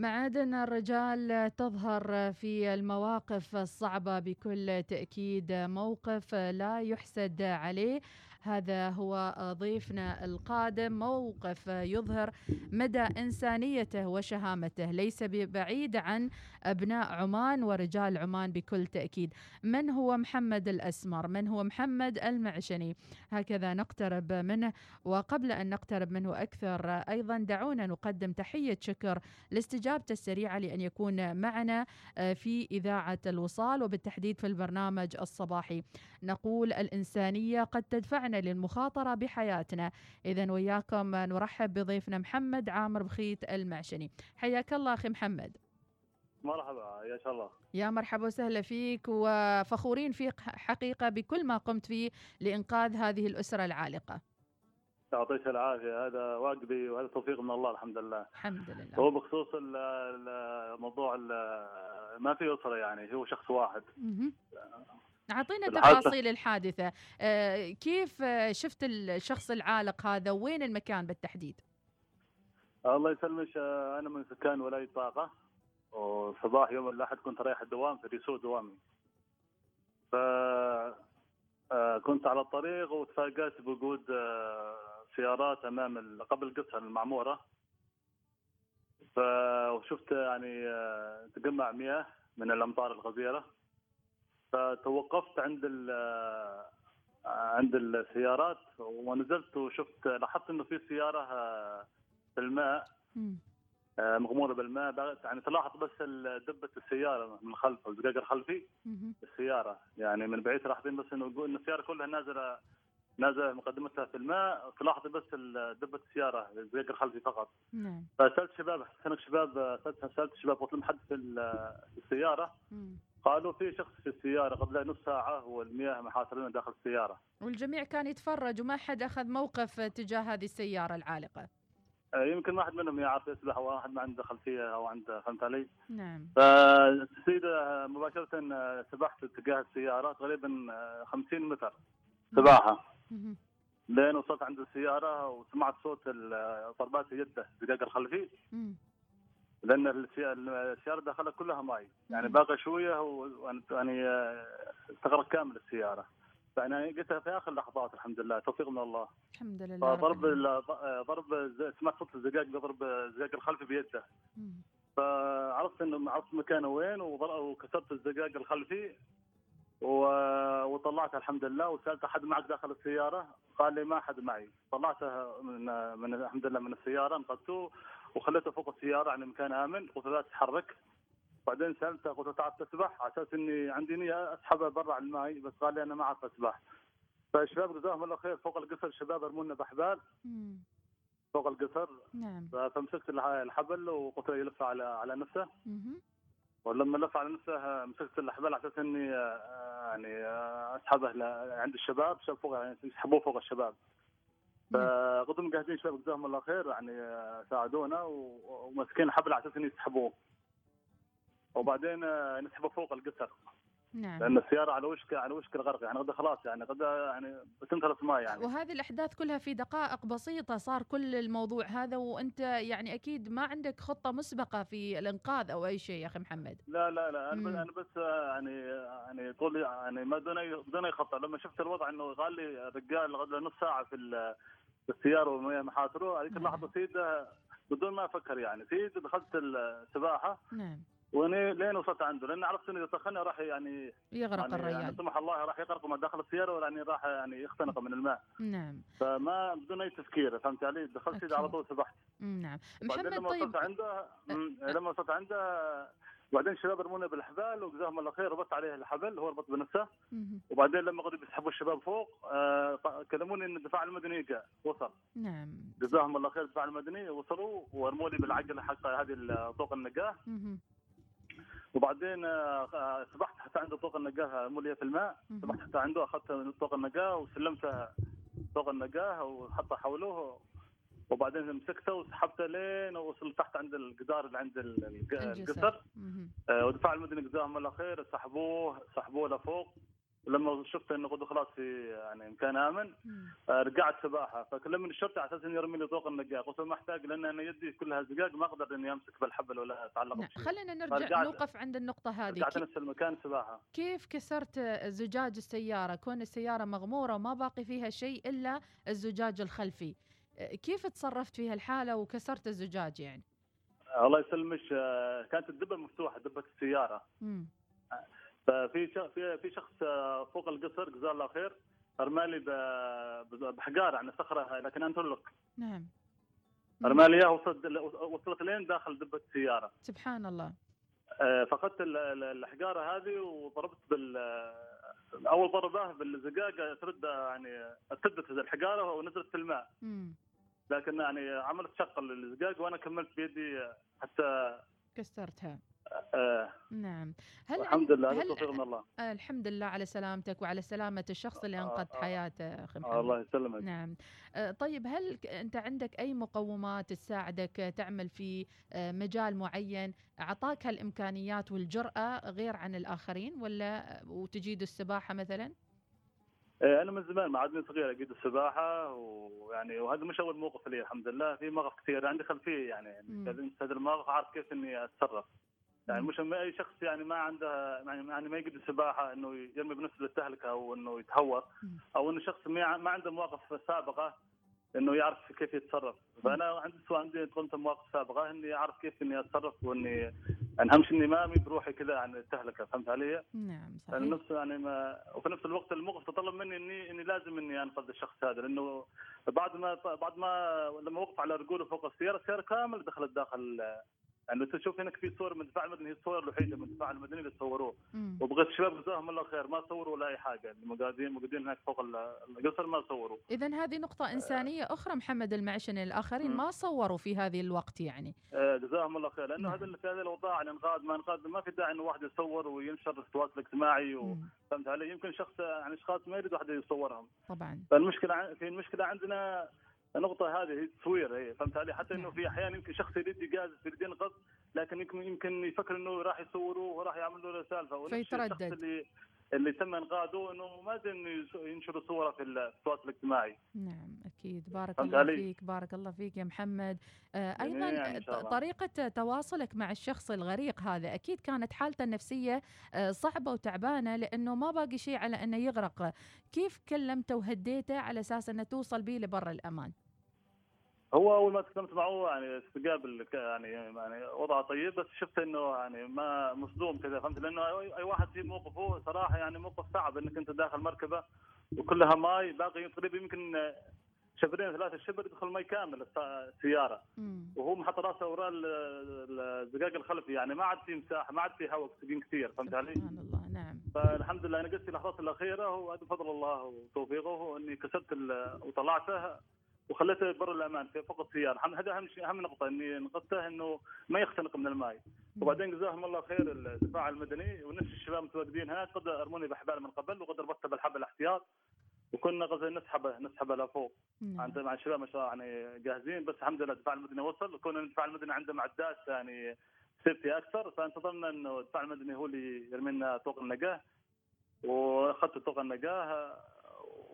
معادن الرجال تظهر في المواقف الصعبة بكل تأكيد. موقف لا يحسد عليه. هذا هو ضيفنا القادم موقف يظهر مدى إنسانيته وشهامته. ليس بعيد عن أبناء عمان ورجال عمان بكل تأكيد. من هو محمد الأسمر؟ من هو محمد المعشني؟ هكذا نقترب منه وقبل أن نقترب منه أكثر أيضا دعونا نقدم تحية شكر لاستجابته السريعة لأن يكون معنا في إذاعة الوصال وبالتحديد في البرنامج الصباحي. نقول الإنسانية قد تدفعنا للمخاطرة بحياتنا. إذا وياكم نرحب بضيفنا محمد عامر بخيت المعشني. حياك الله أخي محمد. مرحبا يا شاء الله. يا مرحبا وسهلا فيك وفخورين فيك حقيقة بكل ما قمت فيه لإنقاذ هذه الأسرة العالقة. يعطيك العافية هذا واجبي وهذا توفيق من الله الحمد لله. الحمد لله. هو بخصوص الموضوع ما في أسرة يعني هو شخص واحد. أعطينا تفاصيل الحادثة. كيف شفت الشخص العالق هذا؟ وين المكان بالتحديد؟ الله يسلمك. أنا من سكان ولاية طاقة. وصباح يوم الأحد كنت رايح الدوام في ريسو دوامي. ف كنت على الطريق وتفاجأت بوجود سيارات أمام قبل قصر المعمورة. فشفت يعني تجمع مياه من الأمطار الغزيرة. فتوقفت عند عند السيارات ونزلت وشفت لاحظت إنه في سيارة في الماء مغمورة بالماء يعني تلاحظ بس دبة السيارة من خلف الزقاق الخلفي السيارة يعني من بعيد تلاحظين بس إنه ان السيارة كلها نازلة نازلة مقدمتها في الماء تلاحظ بس دبة السيارة الزقاق الخلفي فقط. نعم. فسألت شباب كانوا شباب سألت شباب قلت لهم حد في السيارة. قالوا في شخص في السيارة قبل نص ساعة والمياه محاصرين داخل السيارة. والجميع كان يتفرج وما حد أخذ موقف تجاه هذه السيارة العالقة. يمكن واحد منهم يعرف يسبح واحد ما عنده خلفية أو عنده فهمت علي؟ نعم. فالسيدة مباشرة سبحت اتجاه السيارة تقريبا 50 متر سباحة. لين وصلت عند السيارة وسمعت صوت ضربات يده الزقاق الخلفي لأن السيارة داخلها كلها ماي. يعني باقي شوية ويعني استغرق كامل السيارة. فأنا قلتها في آخر لحظات الحمد لله توفيق من الله. الحمد لله فضرب ضرب سمعت صوت الزقاق بضرب الزقاق الخلفي بيده. فعرفت إنه عرفت مكانه وين وكسرت الزقاق الخلفي. وطلعتها الحمد لله وسألت احد معك داخل السيارة؟ قال لي ما احد معي. طلعته من من الحمد لله من السيارة انقذته. وخليته فوق السيارة يعني مكان آمن قلت لا تتحرك. بعدين سألته قلت له تعرف تسبح على أساس إني عندي نية اسحبه برا على الماء بس قال لي أنا ما أعرف أسبح. فالشباب جزاهم الله خير فوق القصر الشباب رمونا بأحبال. فوق القصر. نعم. فمسكت الحبل وقلت له يلف على على نفسه. ولما لف على نفسه مسكت الاحبال على أساس إني يعني أسحبه عند الشباب شاب فوق يعني يسحبوه فوق الشباب. فقدم مجهزين شباب جزاهم الله خير يعني ساعدونا وماسكين الحبل على أساس انه يسحبوه. وبعدين نسحبه فوق القصر. نعم. لأن السيارة على وشك على وشك الغرق يعني قد خلاص يعني قد يعني بتنخلص ماء يعني. وهذه الأحداث كلها في دقائق بسيطة صار كل الموضوع هذا وأنت يعني أكيد ما عندك خطة مسبقة في الإنقاذ أو أي شيء يا أخي محمد. لا لا لا أنا, أنا بس يعني يعني طول يعني ما بدون أي بدون أي خطة. لما شفت الوضع إنه قال لي الرجال قبل نص ساعة في في السياره والمياه محاصرة. هذيك اللحظة سيد بدون ما أفكر يعني سيد دخلت السباحة. نعم. وني لين وصلت عنده؟ لأن عرفت إنه إذا سخنا راح يعني يغرق يعني الرجال يعني سمح الله راح يغرق ما داخل السيارة ولا يعني راح يعني يختنق من الماء. نعم. فما بدون أي تفكير فهمت علي؟ دخلت على طول سبحت. نعم. محمد لما طيب. وصلت عنده لما وصلت عنده بعدين الشباب رمونا بالحبال وجزاهم الله خير ربطت عليه الحبل هو ربط بنفسه. وبعدين لما قدروا يسحبوا الشباب فوق آه كلموني إن الدفاع المدني جاء وصل نعم جزاهم الله خير الدفاع المدني وصلوا ورموا لي بالعجله حق هذه طوق النقاه. وبعدين آه، سبحت حتى عند طوق النقاه موليه في الماء. سبحت حتى عنده اخذت طوق النقاه وسلمته طوق النقاه وحطه حوله وبعدين مسكته وسحبته لين وصلت تحت عند الجدار اللي عند. القصر. آه، ودفاع المدني جزاهم الله خير سحبوه سحبوه لفوق. لما شفت إنه قد خلاص في يعني مكان آمن آه، رجعت سباحة. فكلمني الشرطه على أساس انه يرمي لي طوق النقاق. قلت ما أحتاج لأن أنا يدي كلها زقاق ما أقدر إني أمسك بالحبل ولا أتعلق نعم. خلينا نرجع نوقف عند النقطة هذه. رجعت نفس المكان سباحة. كيف كسرت زجاج السيارة؟ كون السيارة مغمورة وما باقي فيها شيء إلا الزجاج الخلفي. كيف تصرفت في هالحالة وكسرت الزجاج يعني؟ الله يسلمك آه، كانت الدبة مفتوحة دبة السيارة. امم ففي في في شخص آه، فوق القصر جزاه الله خير أرمالي بحجار يعني صخره لكن انترلوك نعم. أرمالي اياها وصلت وصلت لين داخل دبة السيارة. سبحان الله. آه، فقدت الحجارة هذه وضربت بال أول ضربه بالزقاق ترد يعني ارتدت الحجاره ونزلت في الماء مم. لكن يعني عملت شق للزقاق وأنا كملت بيدي حتى كسرتها آه. نعم. هل الحمد لله هل توفيق من الله. آه الحمد لله على سلامتك وعلى سلامة الشخص اللي أنقذ آه. حياته أخي محمد. الله يسلمك. نعم. آه طيب هل أنت عندك أي مقومات تساعدك تعمل في آه مجال معين؟ أعطاك هالإمكانيات والجرأة غير عن الآخرين ولا وتجيد السباحة مثلا؟ أنا من زمان ما عادني صغير اقيد السباحة ويعني وهذا مش أول موقف لي الحمد لله. في مواقف كثير عندي خلفية يعني هذا المواقف عارف كيف إني أتصرف. يعني مش أي شخص يعني ما عنده يعني, يعني ما يقدر السباحه إنه يرمي بنفسه للتهلكة أو إنه يتهور أو إنه شخص ما عنده مواقف سابقة إنه يعرف كيف يتصرف. فأنا عندي سواء عندي مواقف سابقة إني أعرف كيف إني أتصرف وإني يعني اهم شيء إني ما بروحي كذا عن التهلكة فهمت علي؟ نعم صحيح. يعني نفس يعني ما وفي نفس الوقت الموقف تطلب مني اني إني لازم إني انقذ الشخص هذا لأنه بعد ما بعد ما لما وقف على رجوله فوق السيارة السيارة كامل دخلت داخل يعني تشوف هناك في صور من الدفاع المدني هي الصور الوحيدة من الدفاع المدني اللي صوروه. وبغيت الشباب جزاهم الله خير ما صوروا ولا اي حاجة المقادين موجودين هناك فوق القصر ما صوروا. اذا هذه نقطة إنسانية آه أخرى محمد المعشني الآخرين ما صوروا في هذه الوقت يعني. آه جزاهم الله خير. لأنه هذا في هذه الأوضاع الانقاذ ما انقاذ ما في داعي إنه واحد يصور وينشر في التواصل الاجتماعي فهمت علي؟ يمكن شخص يعني أشخاص ما يريد واحد يصورهم. طبعا. فالمشكلة في المشكلة عندنا النقطة هذه هي تصوير هي فهمت علي حتى إنه في أحيان يمكن شخص يريد يجازف يريد ينقذ لكن يمكن يمكن يفكر إنه راح يصوروه وراح يعمل له سالفة فيتردد اللي اللي تم إنقاذه إنه ما إنه ينشر صورة في التواصل الاجتماعي. نعم أكيد بارك الله علي. فيك بارك الله فيك يا محمد. آه أيضا يعني طريقة تواصلك مع الشخص الغريق هذا أكيد كانت حالته النفسية آه صعبة وتعبانة لأنه ما باقي شيء على أنه يغرق، كيف كلمته وهديته على أساس أنه توصل به لبر الأمان؟ هو أول ما تكلمت معه يعني استقابل يعني يعني وضعه طيب بس شفت إنه يعني ما مصدوم كذا فهمت؟ لأنه اي واحد في موقفه صراحة يعني موقف صعب إنك أنت داخل مركبة وكلها ماي باقي تقريبا يمكن شبرين ثلاثة شبر يدخل ماي كامل السيارة. وهو محط رأسه وراء الزجاج الخلفي يعني ما عاد في مساحة ما عاد في هواء اكسجين كثير فهمت علي؟ سبحان الله نعم. فالحمد لله أنا قلت اللحظات الأخيرة وهذا بفضل الله وتوفيقه اني كسبت وطلعته وخليته برا الأمان في فوق السياره هذا أهم شيء أهم نقطة إني نقطته إنه ما يختنق من الماء. وبعدين جزاهم الله خير الدفاع المدني ونفس الشباب متواجدين هناك قد أرموني بحبال من قبل وقد ربطته بالحبل احتياط وكنا قصدي نسحبه نسحبه لفوق عند مع الشباب ما شاء الله يعني جاهزين بس الحمد لله الدفاع المدني وصل. وكون الدفاع المدني عنده معدات يعني سيفتي أكثر فانتظرنا إنه الدفاع المدني هو اللي يرمي لنا طوق النقاه وأخذت طوق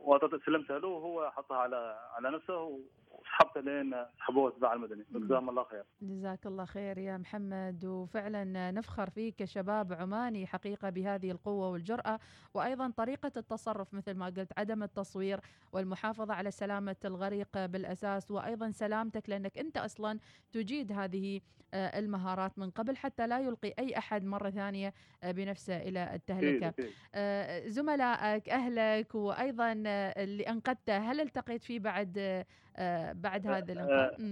النقاه وسلمتها له وهو حطها على على نفسه وسحبته لين سحبوه التباع المدني. جزاهم الله خير. جزاك الله خير يا محمد. وفعلا نفخر فيك كشباب عماني حقيقة بهذه القوة والجرأة وأيضا طريقة التصرف مثل ما قلت عدم التصوير والمحافظة على سلامة الغريق بالأساس وأيضا سلامتك لأنك أنت أصلا تجيد هذه آه، المهارات من قبل حتى لا يلقي أي أحد مرة ثانية آه، بنفسه إلى التهلكة. آه، زملائك أهلك وأيضا اللي أنقذته هل التقيت فيه بعد بعد هذا الانقاذ؟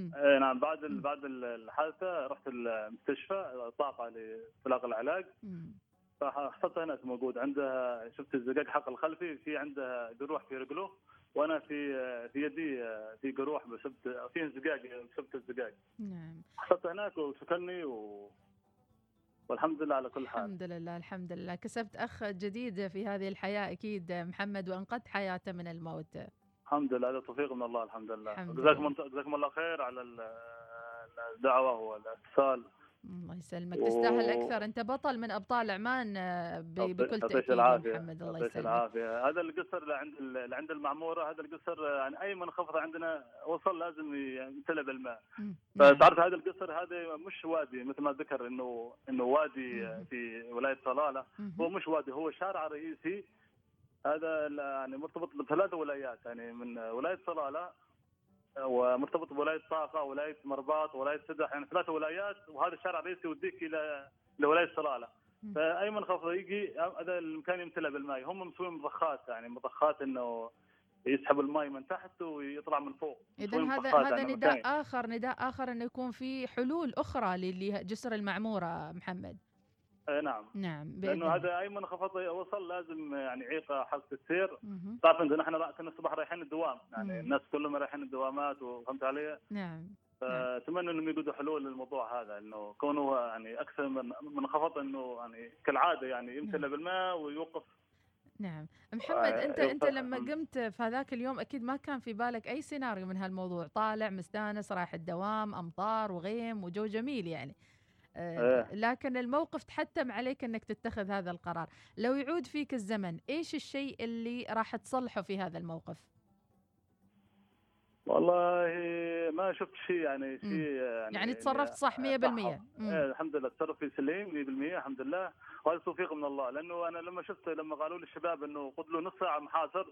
نعم بعد بعد الحادثة رحت المستشفى طاقة لإطلاق العلاج. فحصلت هناك موجود عندها شفت الزقاق حق الخلفي في عندها جروح في رجله وأنا في في يدي في جروح بسبب في انزقاق بسبب الزقاق نعم. حصلت هناك وسكني و والحمد لله على كل حال. الحمد لله الحمد لله. كسبت أخ جديد في هذه الحياة أكيد محمد وأنقذت حياته من الموت. الحمد لله هذا توفيق من الله الحمد لله. جزاكم جزاكم الله خير على الدعوة والاتصال. الله يسلمك. تستاهل أكثر. أنت بطل من أبطال عمان آه، بكل تأكيد محمد. الله يسلمك. العافية. هذا القصر اللي عند اللي عند المعمورة هذا القصر يعني أي منخفض عندنا وصل لازم يمتلئ بالماء. فتعرف هذا القصر هذا مش وادي مثل ما ذكر انه إنه وادي في ولاية صلاله هو مش وادي هو شارع رئيسي هذا يعني مرتبط بثلاث ولايات يعني من ولاية صلالة ومرتبط بولاية طاقة ولايه مرباط ولايه سدح يعني ثلاث ولايات وهذا الشارع الرئيسي يوديك إلى لولاية صلالة. فأي منخفض يجي هذا المكان يمتلئ بالماء. هم مسوين مضخات يعني مضخات إنه يسحب الماء من تحت ويطلع من فوق. اذا هذا هذا يعني نداء آخر نداء آخر إنه يكون في حلول أخرى لجسر المعمورة محمد. اي نعم. نعم لأنه هذا أي منخفض وصل لازم يعني يعيق حلقه السير. تعرف انت نحن كنا الصبح رايحين الدوام. يعني مم. الناس كلهم رايحين الدوامات وفهمت علي؟ نعم. فأتمنى إنهم يجدوا حلول للموضوع هذا إنه كونه يعني أكثر من منخفض إنه يعني كالعادة يعني يمتلئ نعم. بالماء ويوقف. نعم. محمد انت أنت لما قمت في هذاك اليوم أكيد ما كان في بالك أي سيناريو من هالموضوع؟ طالع مستأنس رايح الدوام أمطار وغيم وجو جميل يعني. آه،. لكن الموقف تحتم عليك إنك تتخذ هذا القرار. لو يعود فيك الزمن إيش الشيء اللي راح تصلحه في هذا الموقف؟ والله ما شفت شيء يعني شيء يعني, يعني تصرفت صح 100% إيه الحمد لله تصرفي سليم 100% الحمد لله. وهذا توفيق من الله. لأنه أنا لما شفت لما قالوا لي الشباب إنه خذ له نص ساعة محاصر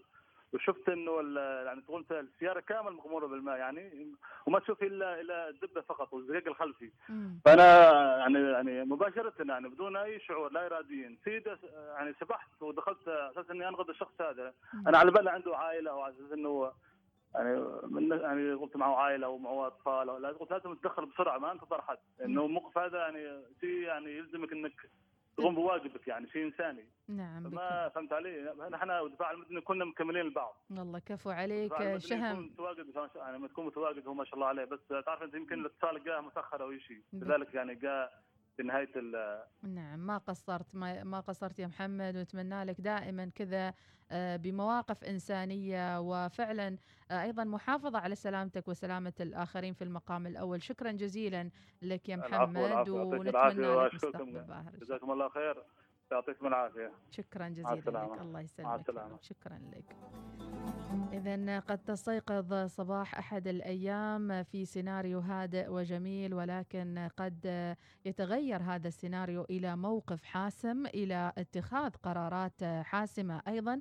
وشفت إنه يعني تقول السيارة كامل مغمورة بالماء يعني وما تشوف الا إلا الدبة فقط والزقاق الخلفي. فأنا يعني يعني مباشرة يعني بدون أي شعور لا اراديا سيدة يعني سبحت ودخلت أساس إني أنقذ الشخص هذا. أنا على بالي عنده عائلة وعلى أساس إنه يعني من يعني قلت معه عائلة ومعه أطفال قلت لازم تتدخل بسرعة ما أنتظر حد. إنه الموقف هذا يعني شيء يعني يلزمك إنك تقوم بواجبك يعني شيء إنساني. نعم ما فهمت علي؟ نحن الدفاع المدني كنا مكملين البعض والله كفو عليك شهم. متواجد يعني ما تكون متواجد هو ما شاء الله عليه بس تعرف أنت يمكن الاتصال جاء متأخر أو شيء. لذلك يعني جاء في نهاية نعم ما قصرت ما, ما قصرت يا محمد ونتمنى لك دائما كذا آه، بمواقف إنسانية وفعلا آه، أيضا محافظة على سلامتك وسلامة الآخرين في المقام الأول. شكرا جزيلا لك يا محمد ونتمنى لك مستقبل باهر جزاكم الله خير. يعطيكم العافية. شكرا جزيلا لك الله يسلمك. شكرا لك. إذا قد تستيقظ صباح أحد الأيام في سيناريو هادئ وجميل ولكن قد يتغير هذا السيناريو إلى موقف حاسم إلى اتخاذ قرارات حاسمة أيضا.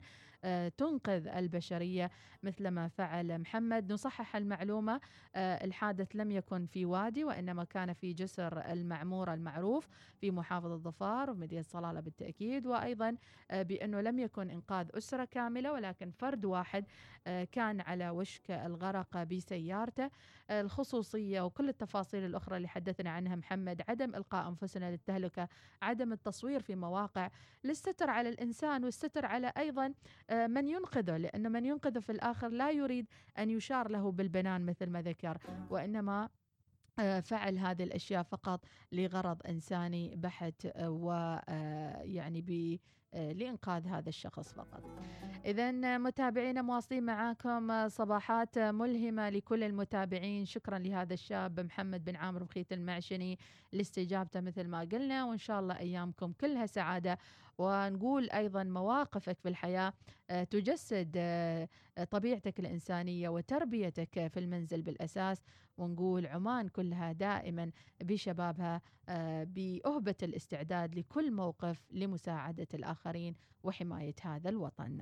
تنقذ البشرية مثل ما فعل محمد. نصحح المعلومة آه، الحادث لم يكن في وادي وإنما كان في جسر المعمورة المعروف في محافظة ظفار ومدينة صلالة بالتأكيد. وأيضا آه، بأنه لم يكن إنقاذ أسرة كاملة ولكن فرد واحد كان على وشك الغرق بسيارته. الخصوصية وكل التفاصيل الأخرى اللي حدثنا عنها محمد عدم إلقاء أنفسنا للتهلكة عدم التصوير في مواقع للستر على الإنسان والستر على أيضا آه، من ينقذه لأن من ينقذه في الآخر لا يريد أن يشار له بالبنان مثل ما ذكر وإنما آه، فعل هذه الأشياء فقط لغرض إنساني بحت آه، ويعني ب لإنقاذ هذا الشخص فقط. إذا متابعينا مواصلين معاكم صباحات ملهمة لكل المتابعين. شكرا لهذا الشاب محمد بن عامر بخيت المعشني لاستجابته مثل ما قلنا وإن شاء الله أيامكم كلها سعادة. ونقول أيضا مواقفك في الحياة آه، تجسد آه، طبيعتك الإنسانية وتربيتك في المنزل بالأساس. ونقول عمان كلها دائما بشبابها آه، بأهبة الاستعداد لكل موقف لمساعدة الآخرين وحماية هذا الوطن.